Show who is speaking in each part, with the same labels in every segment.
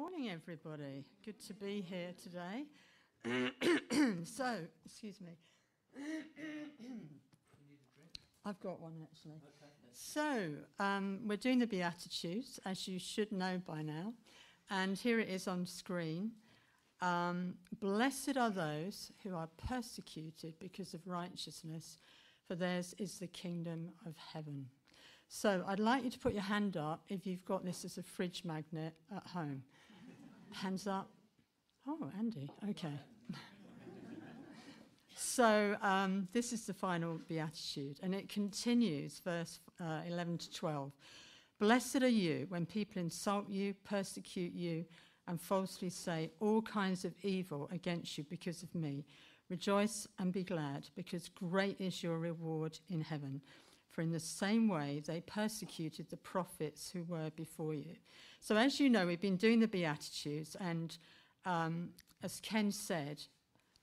Speaker 1: morning, everybody. Good to be here today. so, excuse me. I've got one actually. So, um, we're doing the Beatitudes, as you should know by now. And here it is on screen. Um, Blessed are those who are persecuted because of righteousness, for theirs is the kingdom of heaven. So I'd like you to put your hand up if you've got this as a fridge magnet at home. Hands up. Oh, Andy, okay. so um, this is the final beatitude, and it continues, verse uh, 11 to 12. Blessed are you when people insult you, persecute you, and falsely say all kinds of evil against you because of me. Rejoice and be glad, because great is your reward in heaven. For in the same way they persecuted the prophets who were before you. So, as you know, we've been doing the Beatitudes, and um, as Ken said,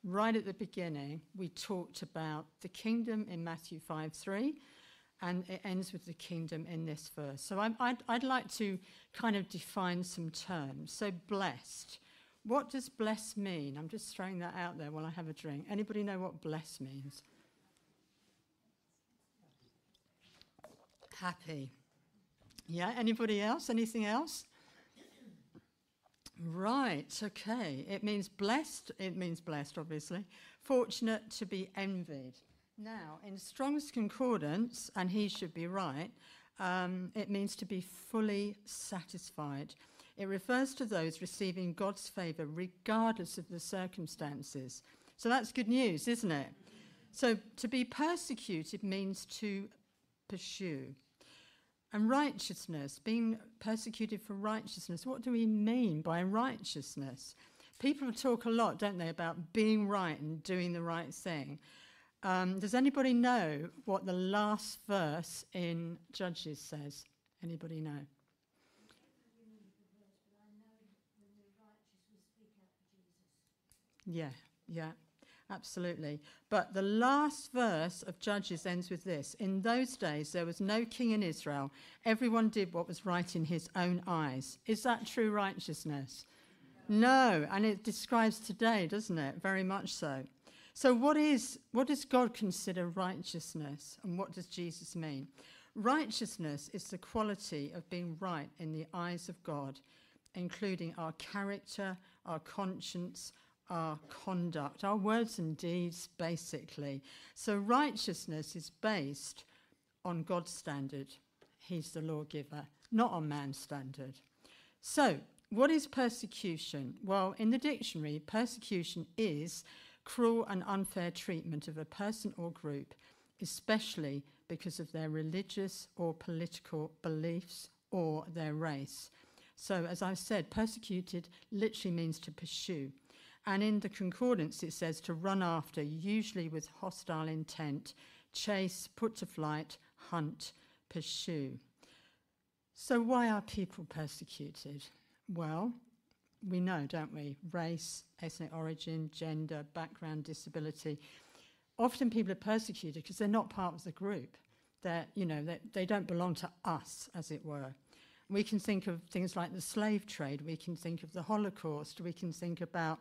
Speaker 1: right at the beginning, we talked about the kingdom in Matthew 5 3, and it ends with the kingdom in this verse. So, i would I'd like to kind of define some terms. So, blessed. What does bless mean? I'm just throwing that out there while I have a drink. Anybody know what bless means? Happy. Yeah, anybody else? Anything else? Right, okay. It means blessed. It means blessed, obviously. Fortunate to be envied. Now, in Strong's Concordance, and he should be right, um, it means to be fully satisfied. It refers to those receiving God's favour regardless of the circumstances. So that's good news, isn't it? So to be persecuted means to pursue. And righteousness, being persecuted for righteousness, what do we mean by righteousness? People talk a lot, don't they, about being right and doing the right thing. Um, does anybody know what the last verse in Judges says? Anybody know? Yeah, yeah. Absolutely. But the last verse of Judges ends with this In those days, there was no king in Israel. Everyone did what was right in his own eyes. Is that true righteousness? No. And it describes today, doesn't it? Very much so. So, what, is, what does God consider righteousness? And what does Jesus mean? Righteousness is the quality of being right in the eyes of God, including our character, our conscience, our conduct, our words and deeds, basically. So righteousness is based on God's standard. He's the lawgiver, not on man's standard. So, what is persecution? Well, in the dictionary, persecution is cruel and unfair treatment of a person or group, especially because of their religious or political beliefs or their race. So, as I've said, persecuted literally means to pursue. And in the concordance, it says to run after, usually with hostile intent, chase, put to flight, hunt, pursue. So, why are people persecuted? Well, we know, don't we? Race, ethnic origin, gender, background, disability. Often people are persecuted because they're not part of the group. They're, you know, they, they don't belong to us, as it were. We can think of things like the slave trade. We can think of the Holocaust. We can think about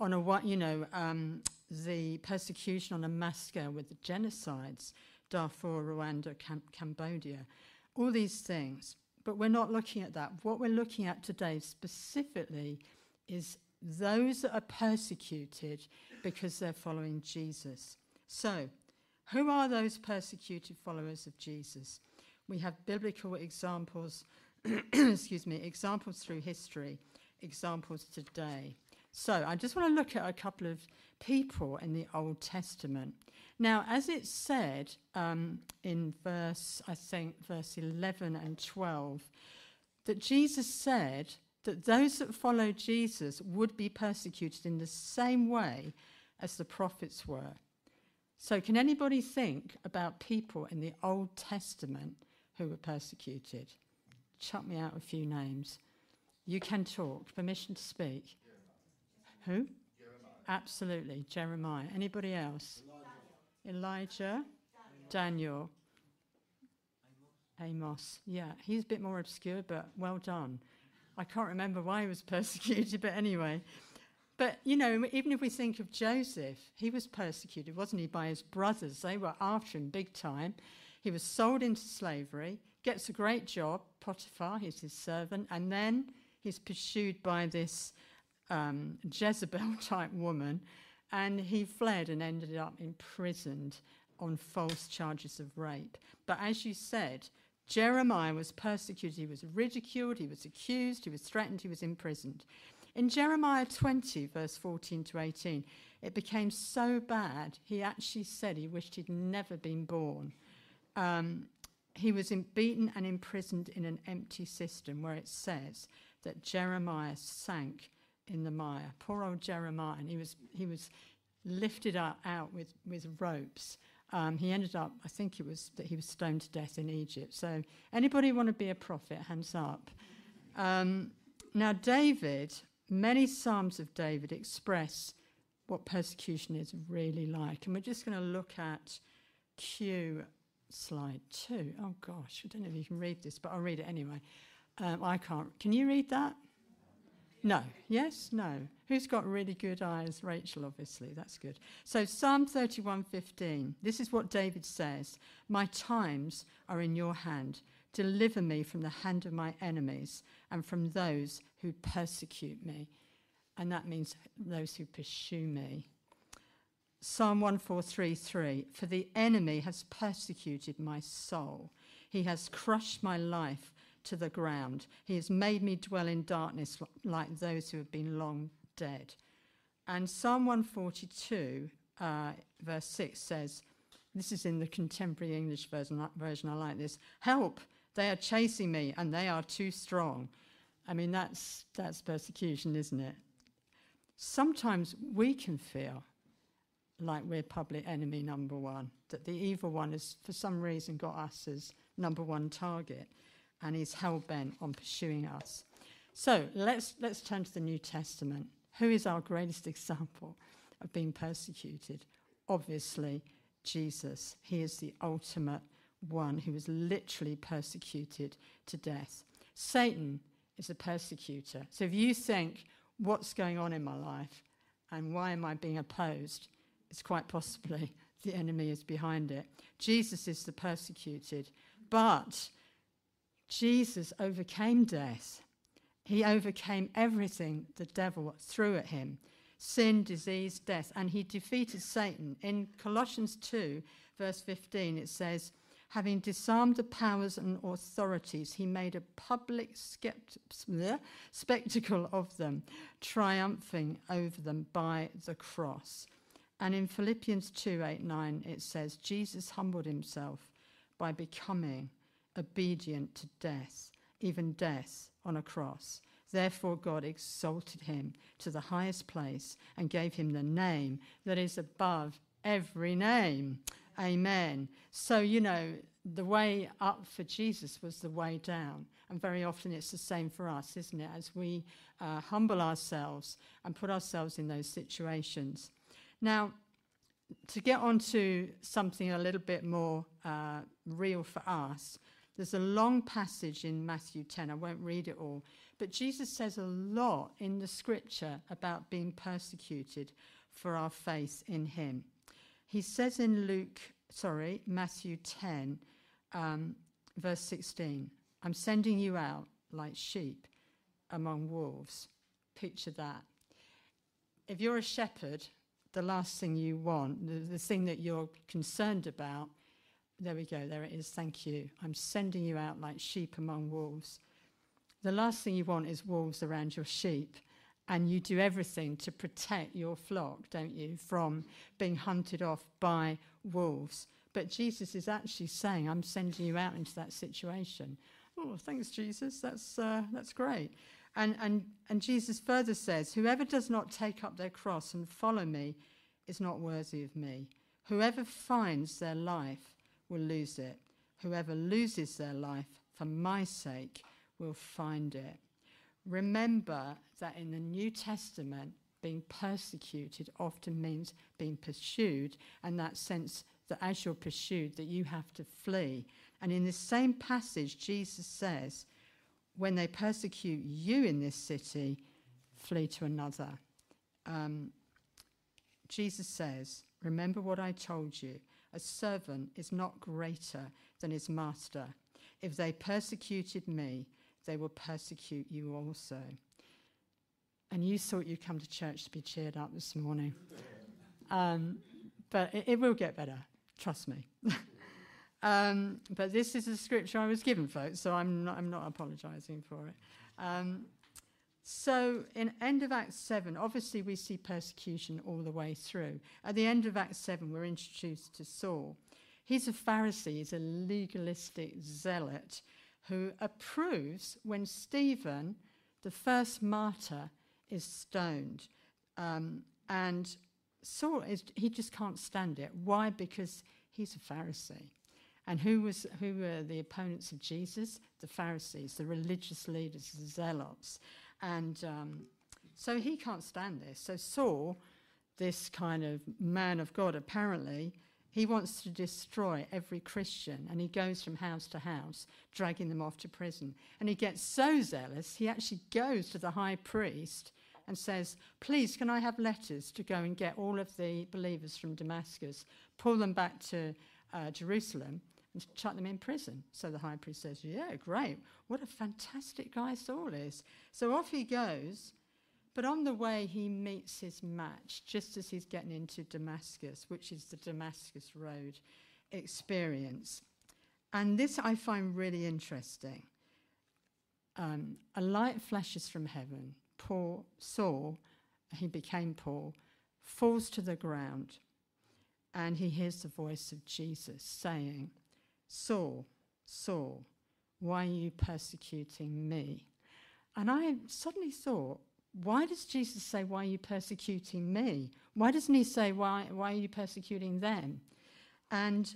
Speaker 1: on a what you know um, the persecution on a mass scale with the genocides, Darfur, Rwanda, Cam- Cambodia, all these things. But we're not looking at that. What we're looking at today specifically is those that are persecuted because they're following Jesus. So, who are those persecuted followers of Jesus? We have biblical examples, excuse me, examples through history, examples today. So I just want to look at a couple of people in the Old Testament. Now, as it said um, in verse, I think, verse 11 and 12, that Jesus said that those that follow Jesus would be persecuted in the same way as the prophets were. So, can anybody think about people in the Old Testament who were persecuted? Chuck me out a few names. You can talk. Permission to speak. Who? Jeremiah. Absolutely, Jeremiah. Anybody else? Elijah. Elijah. Daniel. Amos. Amos. Yeah, he's a bit more obscure, but well done. I can't remember why he was persecuted, but anyway. But, you know, even if we think of Joseph, he was persecuted, wasn't he, by his brothers? They were after him big time. He was sold into slavery, gets a great job, Potiphar, he's his servant, and then he's pursued by this um, Jezebel type woman, and he fled and ended up imprisoned on false charges of rape. But as you said, Jeremiah was persecuted, he was ridiculed, he was accused, he was threatened, he was imprisoned. In Jeremiah 20, verse 14 to 18, it became so bad, he actually said he wished he'd never been born. Um, he was in, beaten and imprisoned in an empty cistern where it says that Jeremiah sank in the mire. Poor old Jeremiah, and he was, he was lifted up, out with, with ropes. Um, he ended up, I think it was that he was stoned to death in Egypt. So, anybody want to be a prophet? Hands up. Um, now, David many Psalms of David express what persecution is really like. And we're just going to look at Q slide two. Oh gosh, I don't know if you can read this, but I'll read it anyway. Um, I can't. Can you read that? No. Yes? No. Who's got really good eyes? Rachel, obviously. That's good. So Psalm 31:15. This is what David says: "My times are in your hand. Deliver me from the hand of my enemies and from those who persecute me. And that means those who pursue me. Psalm 1433 For the enemy has persecuted my soul, he has crushed my life to the ground. He has made me dwell in darkness like those who have been long dead. And Psalm 142, uh, verse 6 says, This is in the contemporary English version, version, I like this. Help! They are chasing me and they are too strong. I mean, that's, that's persecution, isn't it? Sometimes we can feel like we're public enemy number one, that the evil one has, for some reason, got us as number one target, and he's hell bent on pursuing us. So let's, let's turn to the New Testament. Who is our greatest example of being persecuted? Obviously, Jesus. He is the ultimate one who was literally persecuted to death. Satan is a persecutor. So if you think, what's going on in my life and why am I being opposed, it's quite possibly the enemy is behind it. Jesus is the persecuted, but Jesus overcame death. He overcame everything the devil threw at him sin, disease, death, and he defeated Satan. In Colossians 2, verse 15, it says, Having disarmed the powers and authorities, he made a public spectacle of them, triumphing over them by the cross. And in Philippians 2 8 9, it says, Jesus humbled himself by becoming obedient to death, even death on a cross. Therefore, God exalted him to the highest place and gave him the name that is above every name. Amen. So, you know, the way up for Jesus was the way down. And very often it's the same for us, isn't it? As we uh, humble ourselves and put ourselves in those situations. Now, to get on to something a little bit more uh, real for us, there's a long passage in Matthew 10. I won't read it all. But Jesus says a lot in the scripture about being persecuted for our faith in him. He says in Luke, sorry, Matthew 10, um, verse 16, I'm sending you out like sheep among wolves. Picture that. If you're a shepherd, the last thing you want, the, the thing that you're concerned about, there we go, there it is, thank you. I'm sending you out like sheep among wolves. The last thing you want is wolves around your sheep and you do everything to protect your flock, don't you, from being hunted off by wolves. But Jesus is actually saying, I'm sending you out into that situation. Oh, thanks, Jesus. That's, uh, that's great. And, and, and Jesus further says, Whoever does not take up their cross and follow me is not worthy of me. Whoever finds their life will lose it. Whoever loses their life for my sake will find it. Remember that in the New Testament, being persecuted often means being pursued, and that sense that as you're pursued, that you have to flee. And in this same passage, Jesus says, when they persecute you in this city, flee to another. Um, Jesus says, Remember what I told you. A servant is not greater than his master. If they persecuted me, they will persecute you also. And you thought you'd come to church to be cheered up this morning. Um, but it, it, will get better, trust me. um, but this is the scripture I was given, folks, so I'm not, I'm not apologizing for it. Um, so, in end of Acts 7, obviously we see persecution all the way through. At the end of Acts 7, we're introduced to Saul. He's a Pharisee, he's a legalistic zealot who approves when Stephen, the first martyr, is stoned. Um, and Saul, is, he just can't stand it. Why? Because he's a Pharisee. And who, was, who were the opponents of Jesus? The Pharisees, the religious leaders, the zealots. And um, so he can't stand this. So Saul, this kind of man of God, apparently, he wants to destroy every Christian and he goes from house to house, dragging them off to prison. And he gets so zealous, he actually goes to the high priest and says, Please, can I have letters to go and get all of the believers from Damascus, pull them back to uh, Jerusalem, and chuck them in prison. So the high priest says, Yeah, great. What a fantastic guy Saul is. So off he goes. But on the way, he meets his match just as he's getting into Damascus, which is the Damascus Road experience. And this I find really interesting. Um, a light flashes from heaven. Paul, Saul, he became Paul, falls to the ground, and he hears the voice of Jesus saying, Saul, Saul, why are you persecuting me? And I suddenly thought, why does Jesus say, Why are you persecuting me? Why doesn't he say, Why, why are you persecuting them? And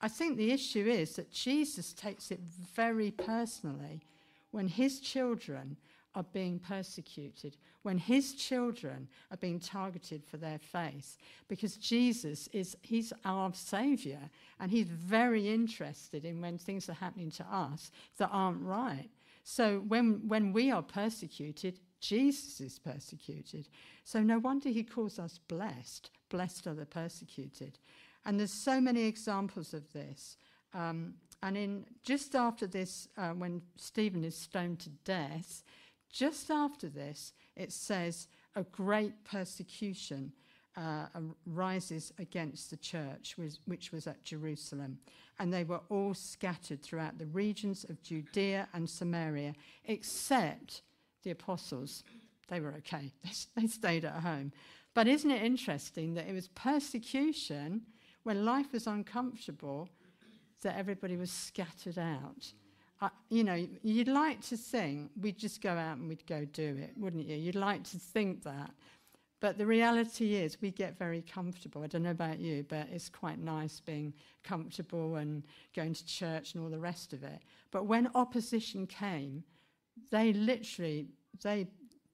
Speaker 1: I think the issue is that Jesus takes it very personally when his children are being persecuted, when his children are being targeted for their faith, because Jesus is, he's our savior, and he's very interested in when things are happening to us that aren't right. So when, when we are persecuted, Jesus is persecuted. So no wonder he calls us blessed. Blessed are the persecuted. And there's so many examples of this. Um, and in just after this, uh, when Stephen is stoned to death, just after this, it says a great persecution uh, rises against the church, which was at Jerusalem. And they were all scattered throughout the regions of Judea and Samaria, except the apostles. They were okay, they stayed at home. But isn't it interesting that it was persecution when life was uncomfortable that everybody was scattered out? You know, you'd like to think we'd just go out and we'd go do it, wouldn't you? You'd like to think that. But the reality is, we get very comfortable. I don't know about you, but it's quite nice being comfortable and going to church and all the rest of it. But when opposition came, they literally they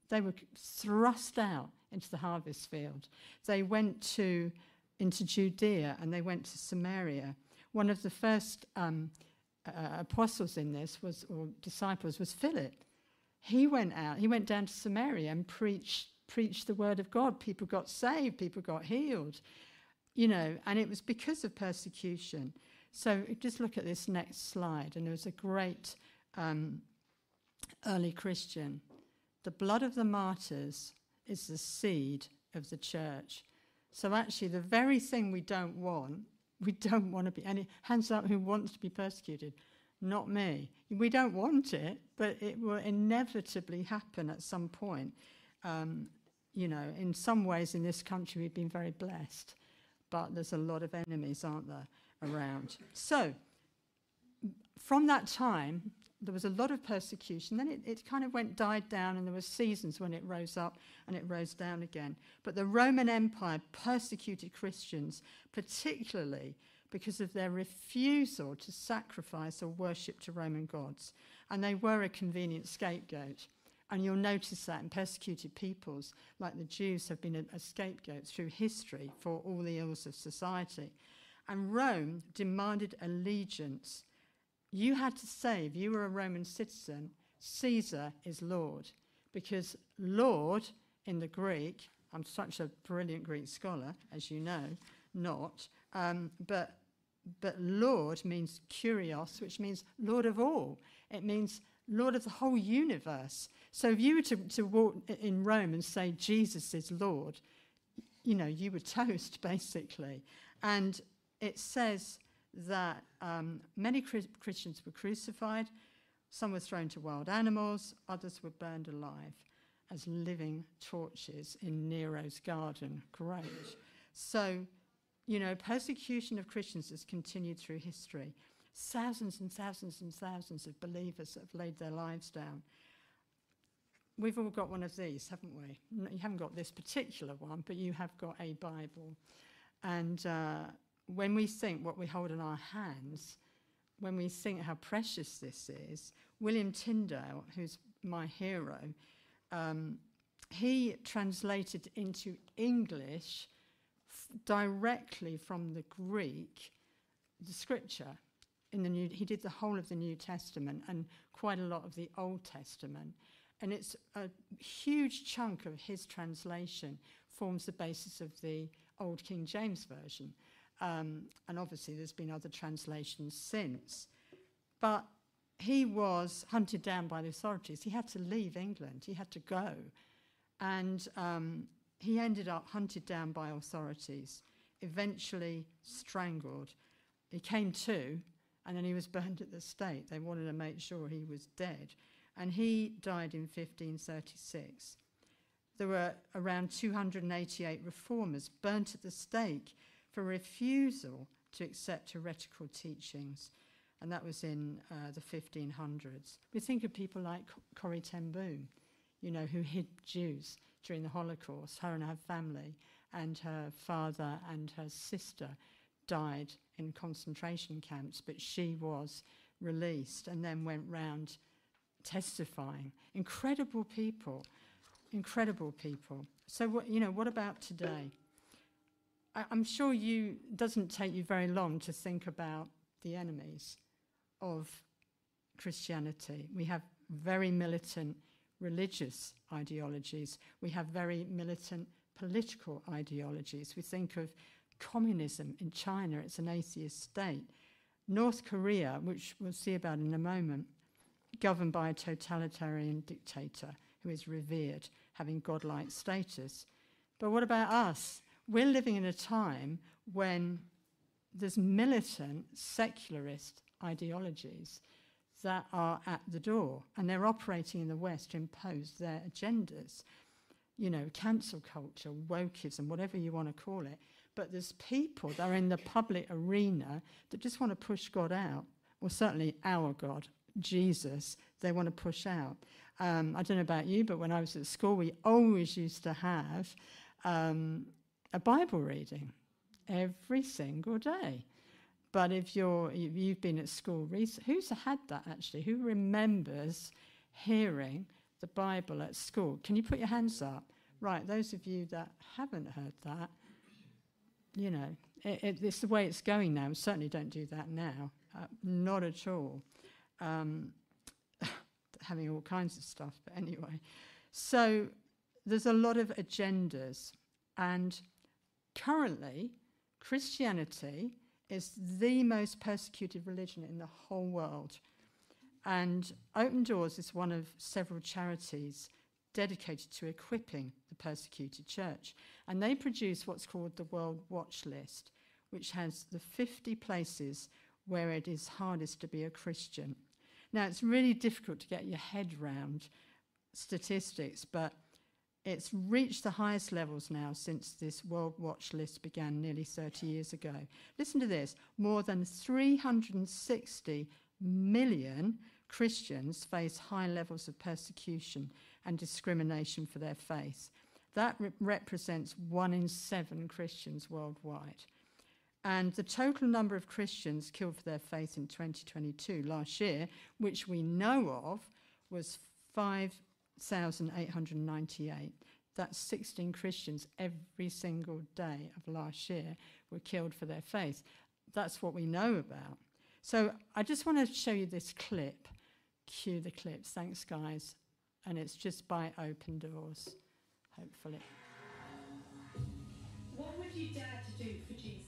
Speaker 1: they were thrust out into the harvest field. They went to into Judea and they went to Samaria. One of the first um, apostles in this was, or disciples, was Philip. He went out, he went down to Samaria and preached, preached the word of God. People got saved, people got healed, you know, and it was because of persecution. So just look at this next slide, and it was a great um, early Christian. The blood of the martyrs is the seed of the church. So actually, the very thing we don't want we don't want to be any hands up who wants to be persecuted. Not me. We don't want it, but it will inevitably happen at some point. Um, you know, in some ways in this country we've been very blessed, but there's a lot of enemies, aren't there, around. So, from that time, there was a lot of persecution. Then it, it kind of went died down, and there were seasons when it rose up and it rose down again. But the Roman Empire persecuted Christians, particularly because of their refusal to sacrifice or worship to Roman gods. And they were a convenient scapegoat. And you'll notice that in persecuted peoples, like the Jews, have been a, a scapegoat through history for all the ills of society. And Rome demanded allegiance you had to say, if you were a Roman citizen, Caesar is Lord, because Lord in the Greek, I'm such a brilliant Greek scholar, as you know, not, um, but, but Lord means kurios, which means Lord of all. It means Lord of the whole universe. So if you were to, to walk in Rome and say Jesus is Lord, you know, you were toast, basically. And it says that um, many Christians were crucified, some were thrown to wild animals, others were burned alive as living torches in Nero's garden. Great. So, you know, persecution of Christians has continued through history. Thousands and thousands and thousands of believers have laid their lives down. We've all got one of these, haven't we? You haven't got this particular one, but you have got a Bible. And uh, when we think what we hold in our hands, when we think how precious this is, William Tyndale, who's my hero, um, he translated into English directly from the Greek the scripture. In the new he did the whole of the New Testament and quite a lot of the Old Testament. And it's a huge chunk of his translation forms the basis of the Old King James version um, and obviously there's been other translations since but he was hunted down by the authorities. He had to leave England, he had to go. And um, he ended up hunted down by authorities, eventually strangled. He came to, and then he was burned at the stake. They wanted to make sure he was dead. And he died in 1536. There were around 288 reformers burnt at the stake for refusal to accept heretical teachings and that was in uh, the 1500s. We think of people like Corrie ten Boom, you know, who hid Jews during the Holocaust, her and her family, and her father and her sister died in concentration camps, but she was released and then went round testifying. Incredible people, incredible people. So, what, you know, what about today? I, I'm sure you doesn't take you very long to think about the enemies of Christianity. We have very militant religious ideologies. We have very militant political ideologies. We think of communism in China, it's an atheist state. North Korea, which we'll see about in a moment, governed by a totalitarian dictator who is revered, having godlike status. But what about us? We're living in a time when there's militant, secularist ideologies that are at the door and they're operating in the West to impose their agendas. You know, cancel culture, wokeism, whatever you want to call it. But there's people that are in the public arena that just want to push God out, or certainly our God, Jesus, they want to push out. Um, I don't know about you, but when I was at school, we always used to have um, a Bible reading every single day. But if you're you've been at school, who's had that actually? Who remembers hearing the Bible at school? Can you put your hands up? Right, those of you that haven't heard that, you know, it, it, it's the way it's going now. Certainly don't do that now. Uh, not at all. Um, having all kinds of stuff, but anyway. So there's a lot of agendas, and currently, Christianity is the most persecuted religion in the whole world. And Open Doors is one of several charities dedicated to equipping the persecuted church. And they produce what's called the World Watch List, which has the 50 places where it is hardest to be a Christian. Now, it's really difficult to get your head round statistics, but it's reached the highest levels now since this World Watch list began nearly 30 years ago. Listen to this more than 360 million Christians face high levels of persecution and discrimination for their faith. That re- represents one in seven Christians worldwide. And the total number of Christians killed for their faith in 2022, last year, which we know of, was 5 1,898. That's 16 Christians every single day of last year were killed for their faith. That's what we know about. So I just want to show you this clip. Cue the clips. Thanks, guys. And it's just by Open Doors, hopefully.
Speaker 2: What would you dare to do for Jesus?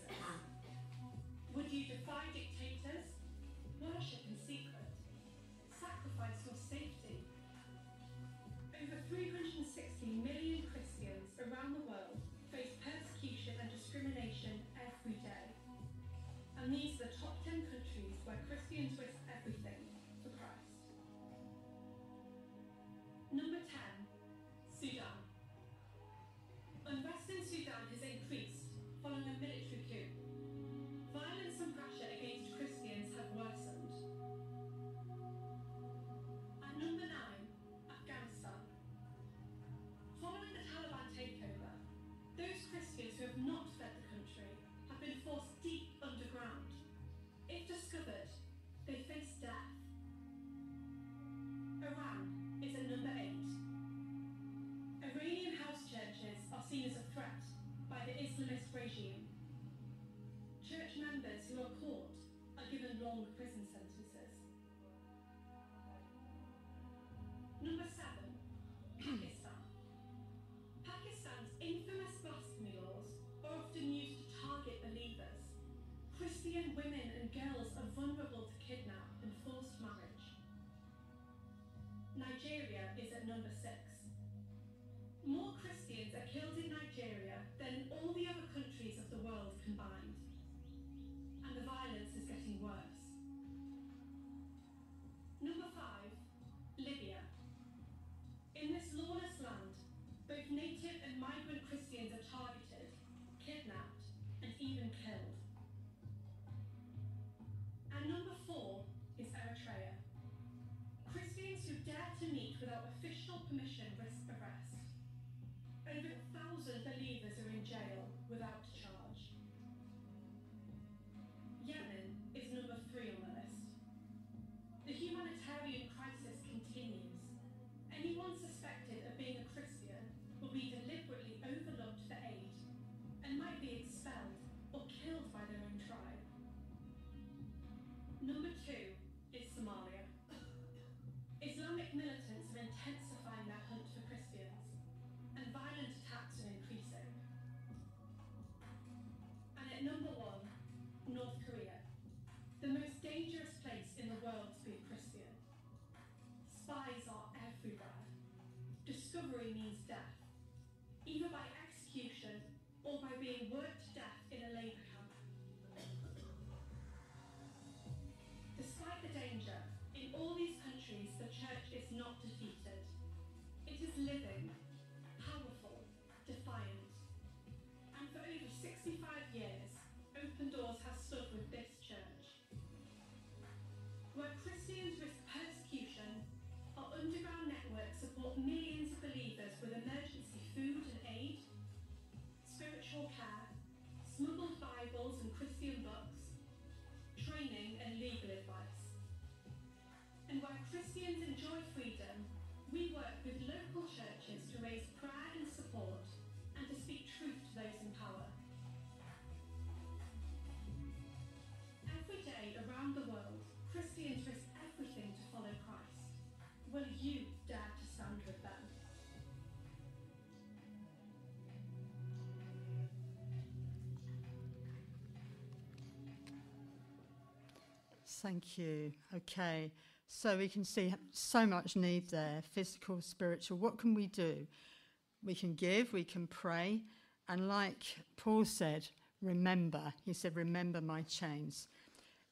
Speaker 2: permission
Speaker 1: Thank you. Okay. So we can see so much need there physical, spiritual. What can we do? We can give, we can pray. And like Paul said, remember. He said, remember my chains.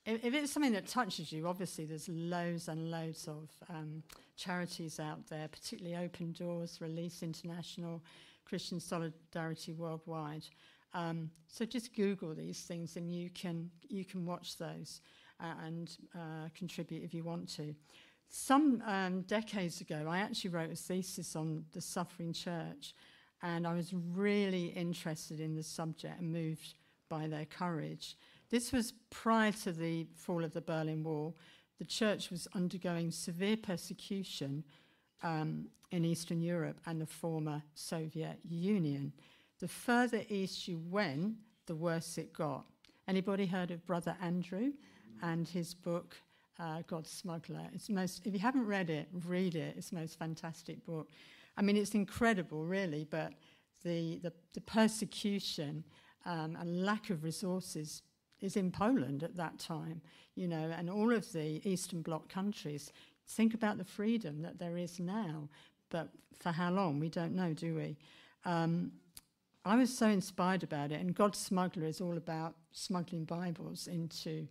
Speaker 1: If, it's something that touches you, obviously there's loads and loads of um, charities out there, particularly Open Doors, Release International, Christian Solidarity Worldwide. Um, so just Google these things and you can, you can watch those. Uh, and uh, contribute if you want to. Some um, decades ago, I actually wrote a thesis on the suffering church, and I was really interested in the subject and moved by their courage. This was prior to the fall of the Berlin Wall. The church was undergoing severe persecution um, in Eastern Europe and the former Soviet Union. The further east you went, the worse it got. Anybody heard of Brother Andrew? and his book, uh, God's Smuggler. It's most, if you haven't read it, read it. It's the most fantastic book. I mean, it's incredible, really, but the, the, the persecution um, and lack of resources is in Poland at that time, you know, and all of the Eastern Bloc countries. Think about the freedom that there is now, but for how long? We don't know, do we? Um, I was so inspired about it, and God's Smuggler is all about smuggling Bibles into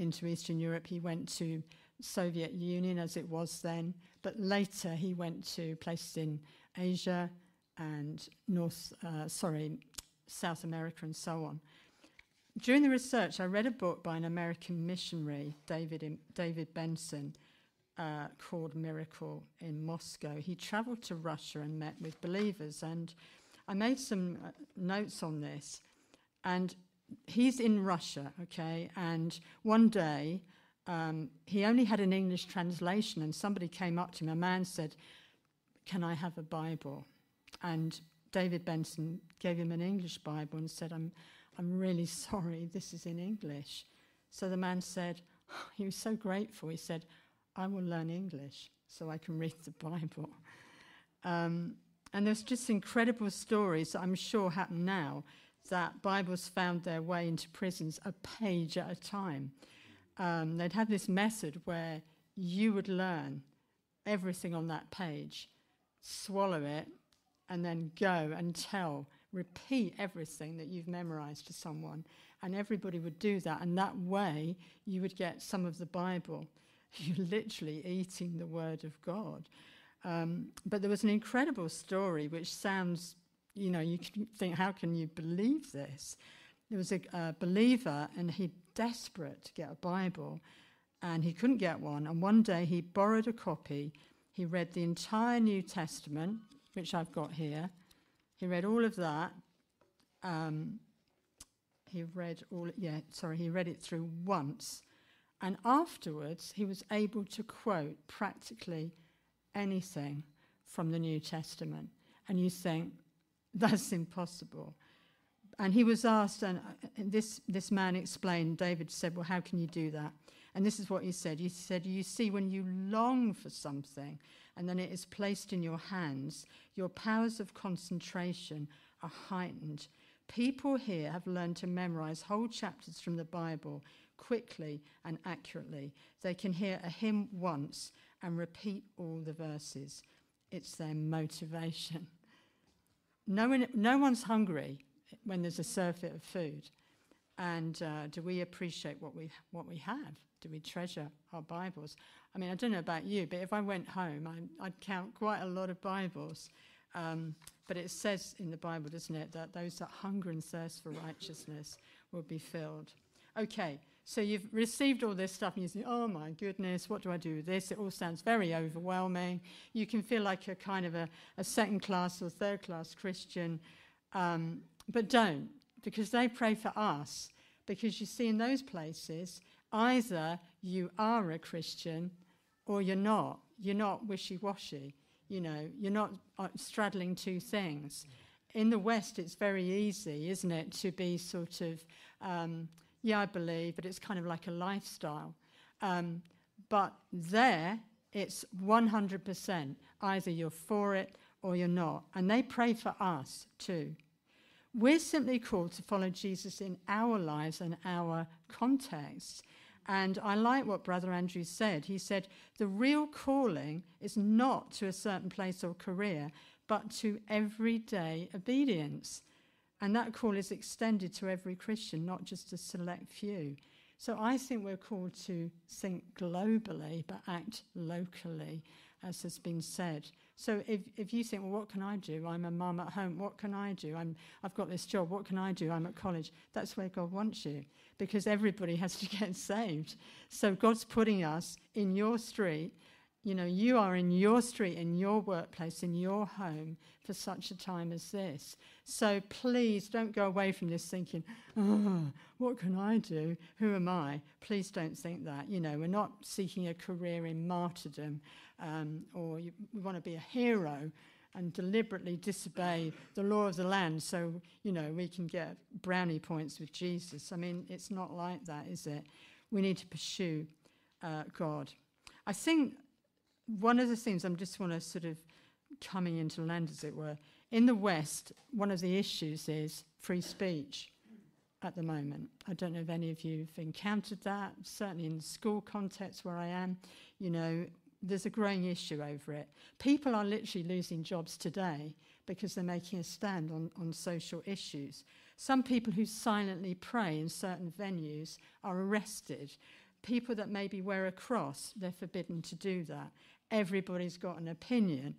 Speaker 1: into Eastern Europe. He went to Soviet Union as it was then, but later he went to places in Asia and North, uh, sorry, South America and so on. During the research, I read a book by an American missionary, David, David Benson, uh, called Miracle in Moscow. He traveled to Russia and met with believers, and I made some uh, notes on this. And he's in Russia, okay, and one day um, he only had an English translation, and somebody came up to him, a man said, Can I have a Bible? And David Benson gave him an English Bible and said, I'm, I'm really sorry, this is in English. So the man said, he was so grateful. He said, I will learn English so I can read the Bible. Um, and there's just incredible stories that I'm sure happen now that Bibles found their way into prisons a page at a time. Um, they'd have this method where you would learn everything on that page, swallow it, and then go and tell, repeat everything that you've memorized to someone. And everybody would do that. And that way, you would get some of the Bible. You're literally eating the Word of God. Um, but there was an incredible story which sounds, you know, you can think, how can you believe this? There was a, a believer and he desperate to get a Bible and he couldn't get one. And one day he borrowed a copy. He read the entire New Testament which I've got here. He read all of that. Um, he read all, yeah, sorry, he read it through once. And afterwards, he was able to quote practically anything from the New Testament. And you think, that's impossible. And he was asked, and this, this man explained, David said, Well, how can you do that? And this is what he said. He said, You see, when you long for something, and then it is placed in your hands, your powers of concentration are heightened. People here have learned to memorize whole chapters from the Bible quickly and accurately. They can hear a hymn once and repeat all the verses. It's their motivation. No, one, no one's hungry when there's a surfeit of food. And uh, do we appreciate what we, what we have? Do we treasure our Bibles? I mean, I don't know about you, but if I went home, I, would count quite a lot of Bibles. Um, but it says in the Bible, doesn't it, that those that hunger and thirst for righteousness will be filled. Okay, so you've received all this stuff and you think, oh my goodness, what do I do with this? It all sounds very overwhelming. You can feel like you're kind of a, a second class or third class Christian. Um, but don't, because they pray for us. Because you see, in those places, either you are a Christian or you're not. You're not wishy washy. You know, you're not uh, straddling two things. In the West, it's very easy, isn't it, to be sort of, um, yeah, I believe, but it's kind of like a lifestyle. Um, but there, it's 100%. Either you're for it or you're not. And they pray for us too. We're simply called to follow Jesus in our lives and our context. And I like what Brother Andrew said. He said, the real calling is not to a certain place or career, but to everyday obedience. And that call is extended to every Christian, not just a select few. So I think we're called to think globally, but act locally, as has been said. So if, if you think, well, what can I do? I'm a mum at home. What can I do? I'm, I've got this job. What can I do? I'm at college. That's where God wants you because everybody has to get saved. So God's putting us in your street. You know, you are in your street, in your workplace, in your home for such a time as this. So please don't go away from this thinking, what can I do? Who am I? Please don't think that. You know, we're not seeking a career in martyrdom um, or you, we want to be a hero and deliberately disobey the law of the land so, you know, we can get brownie points with Jesus. I mean, it's not like that, is it? We need to pursue uh, God. I think one of the things I'm just want to sort of coming into land, as it were, in the West, one of the issues is free speech at the moment. I don't know if any of you have encountered that, certainly in the school context where I am, you know, there's a growing issue over it. People are literally losing jobs today because they're making a stand on, on social issues. Some people who silently pray in certain venues are arrested. People that maybe wear a cross, they're forbidden to do that. Everybody's got an opinion.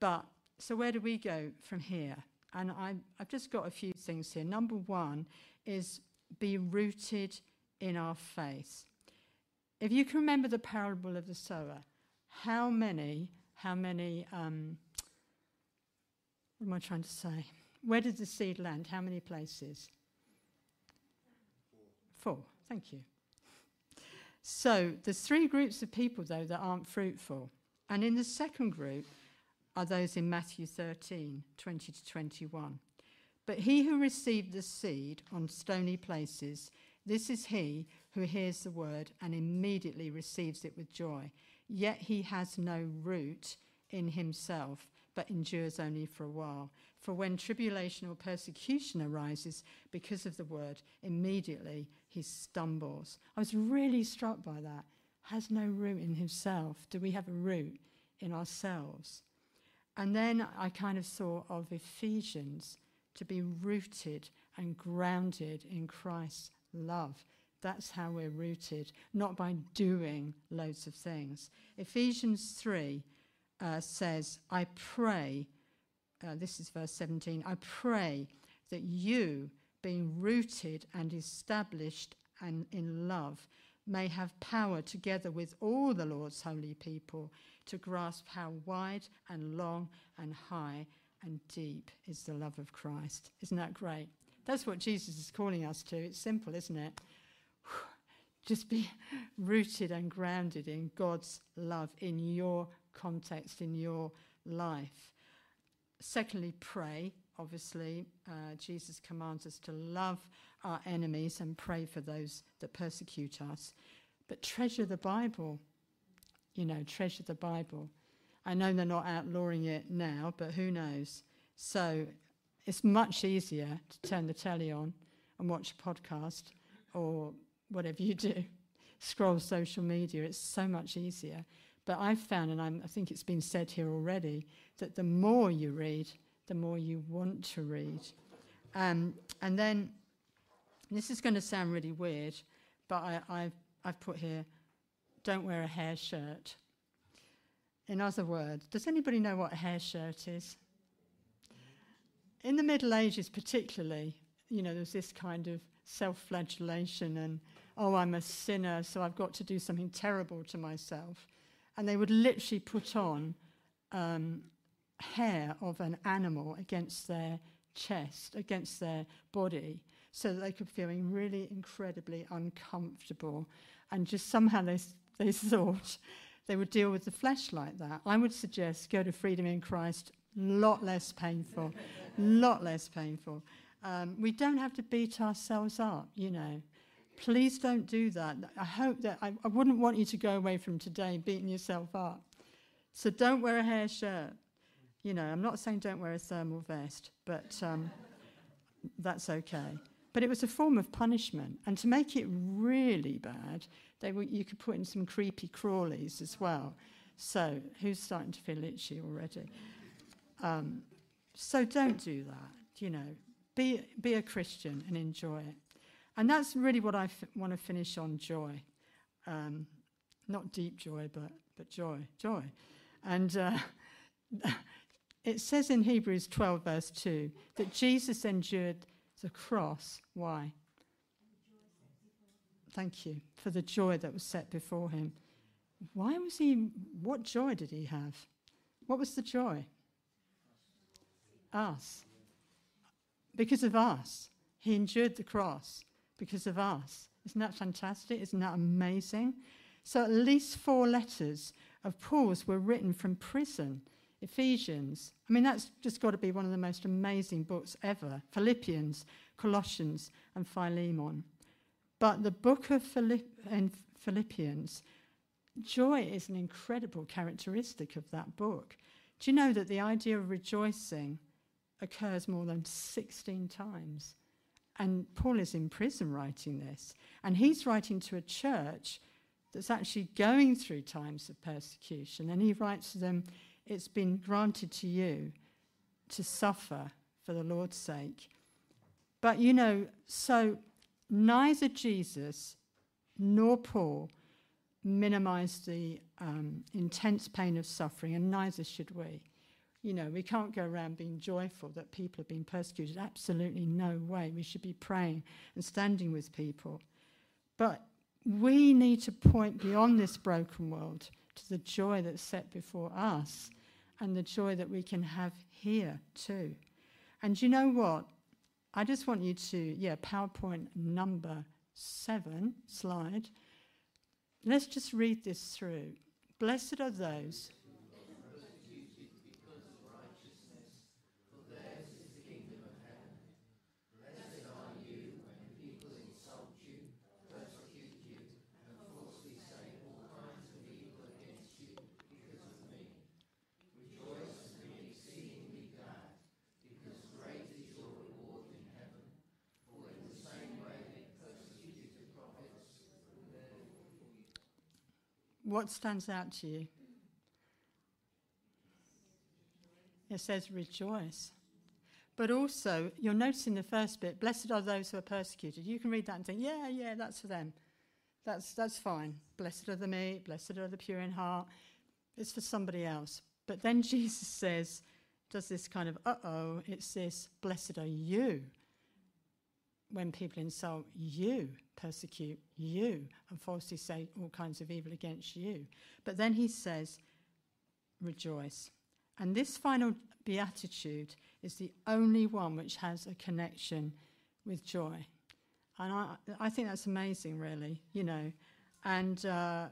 Speaker 1: But so where do we go from here? And I, I've just got a few things here. Number one is be rooted in our faith. If you can remember the parable of the sower, how many, how many, um, what am I trying to say? Where did the seed land? How many places? Four. Four. Thank you. So there's three groups of people, though, that aren't fruitful. And in the second group are those in Matthew 13, 20 to 21. But he who received the seed on stony places, this is he who hears the word and immediately receives it with joy. Yet he has no root in himself, but endures only for a while. For when tribulation or persecution arises because of the word, immediately he stumbles. I was really struck by that. Has no root in himself. Do we have a root in ourselves? And then I kind of saw of Ephesians to be rooted and grounded in Christ's love. That's how we're rooted, not by doing loads of things. Ephesians 3 uh, says, I pray, uh, this is verse 17, I pray that you, being rooted and established and in love, may have power together with all the Lord's holy people to grasp how wide and long and high and deep is the love of Christ. Isn't that great? That's what Jesus is calling us to. It's simple, isn't it? Just be rooted and grounded in God's love in your context, in your life. Secondly, pray. Obviously, uh, Jesus commands us to love our enemies and pray for those that persecute us. But treasure the Bible. You know, treasure the Bible. I know they're not outlawing it now, but who knows? So it's much easier to turn the telly on and watch a podcast or whatever you do, scroll social media. It's so much easier. But I've found, and I'm, i think it's been said here already, that the more you read, the more you want to read. Um, and then, this is going to sound really weird, but I, I've, I've put here, don't wear a hair shirt. In other words, does anybody know what a hair shirt is? In the Middle Ages, particularly, you know, there's this kind of self flagellation and, oh, I'm a sinner, so I've got to do something terrible to myself. And they would literally put on um, hair of an animal against their chest, against their body, so that they could feel really incredibly uncomfortable. And just somehow they, they thought they would deal with the flesh like that. I would suggest go to Freedom in Christ, lot less painful, lot less painful. Um, we don't have to beat ourselves up, you know. Please don't do that. I hope that I, I wouldn't want you to go away from today beating yourself up. So don't wear a hair shirt. You know, I'm not saying don't wear a thermal vest, but um, that's okay. But it was a form of punishment. And to make it really bad, they were, you could put in some creepy crawlies as well. So, who's starting to feel itchy already? Um, so, don't do that. You know, be, be a Christian and enjoy it. And that's really what I want to finish on joy. Um, not deep joy, but, but joy. Joy. And uh, it says in Hebrews 12, verse 2, that Jesus endured the cross. Why? Thank you. For the joy that was set before him. Why was he, what joy did he have? What was the joy? Us. Because of us. He endured the cross because of us. Isn't that fantastic? Isn't that amazing? So, at least four letters of Paul's were written from prison. Ephesians. I mean, that's just got to be one of the most amazing books ever. Philippians, Colossians, and Philemon. But the book of Philippians joy is an incredible characteristic of that book. Do you know that the idea of rejoicing occurs more than 16 times? And Paul is in prison writing this. And he's writing to a church that's actually going through times of persecution. And he writes to them, It's been granted to you to suffer for the Lord's sake. But you know, so neither Jesus nor Paul minimized the um, intense pain of suffering, and neither should we. You know, we can't go around being joyful that people are being persecuted. Absolutely no way. We should be praying and standing with people. But we need to point beyond this broken world to the joy that's set before us and the joy that we can have here too. And you know what? I just want you to, yeah, PowerPoint number seven slide. Let's just read this through. Blessed are those What stands out to you? It says rejoice. But also, you'll notice in the first bit, blessed are those who are persecuted. You can read that and think, yeah, yeah, that's for them. That's, that's fine. Blessed are the meek, blessed are the pure in heart. It's for somebody else. But then Jesus says, does this kind of, uh oh, it's this, blessed are you when people insult you, persecute you, and falsely say all kinds of evil against you. But then he says, rejoice. And this final beatitude is the only one which has a connection with joy. And I, I think that's amazing, really, you know. And uh,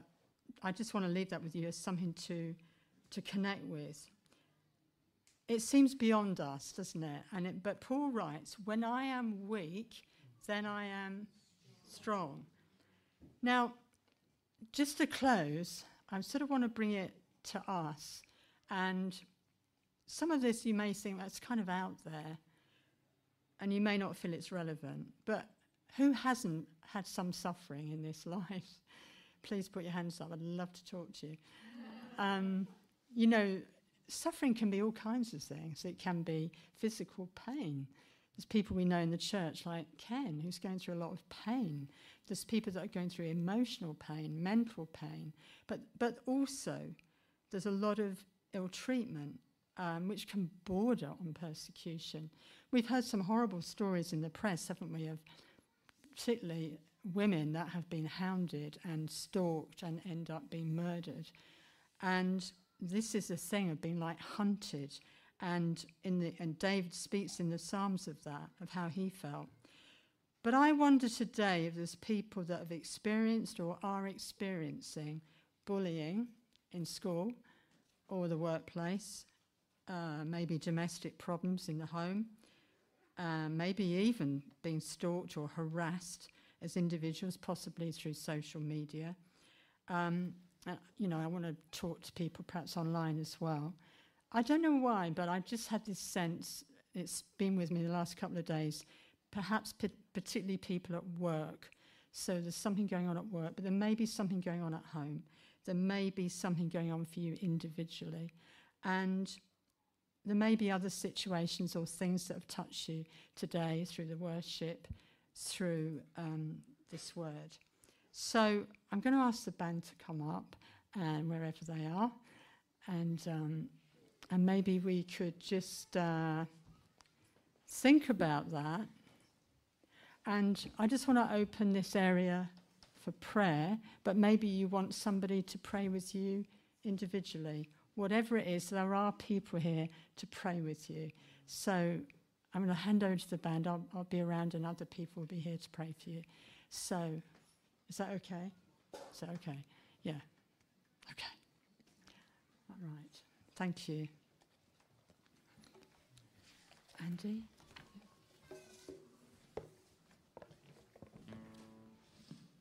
Speaker 1: I just want to leave that with you as something to, to connect with. It seems beyond us, doesn't it? And it, but Paul writes, "When I am weak, then I am strong. Now, just to close, I sort of want to bring it to us. And some of this you may think that's kind of out there, and you may not feel it's relevant. But who hasn't had some suffering in this life? Please put your hands up. I'd love to talk to you. Um, you know, suffering can be all kinds of things. It can be physical pain. There's people we know in the church, like Ken, who's going through a lot of pain. There's people that are going through emotional pain, mental pain, but, but also there's a lot of ill treatment, um, which can border on persecution. We've heard some horrible stories in the press, haven't we, of particularly women that have been hounded and stalked and end up being murdered. And this is a thing of being like hunted and, in the, and David speaks in the Psalms of that, of how he felt. But I wonder today if there's people that have experienced or are experiencing bullying in school or the workplace, uh, maybe domestic problems in the home, uh, maybe even being stalked or harassed as individuals, possibly through social media. Um, uh, you know, I want to talk to people perhaps online as well. I don't know why, but I just had this sense, it's been with me the last couple of days, perhaps particularly people at work. So there's something going on at work, but there may be something going on at home. There may be something going on for you individually. And there may be other situations or things that have touched you today through the worship, through um, this word. So I'm going to ask the band to come up and wherever they are. And um, and maybe we could just uh, think about that. And I just want to open this area for prayer, but maybe you want somebody to pray with you individually. Whatever it is, there are people here to pray with you. So I'm going to hand over to the band. I'll, I'll be around, and other people will be here to pray for you. So, is that okay? Is that okay? Yeah. Okay. All right. Thank you. Andy?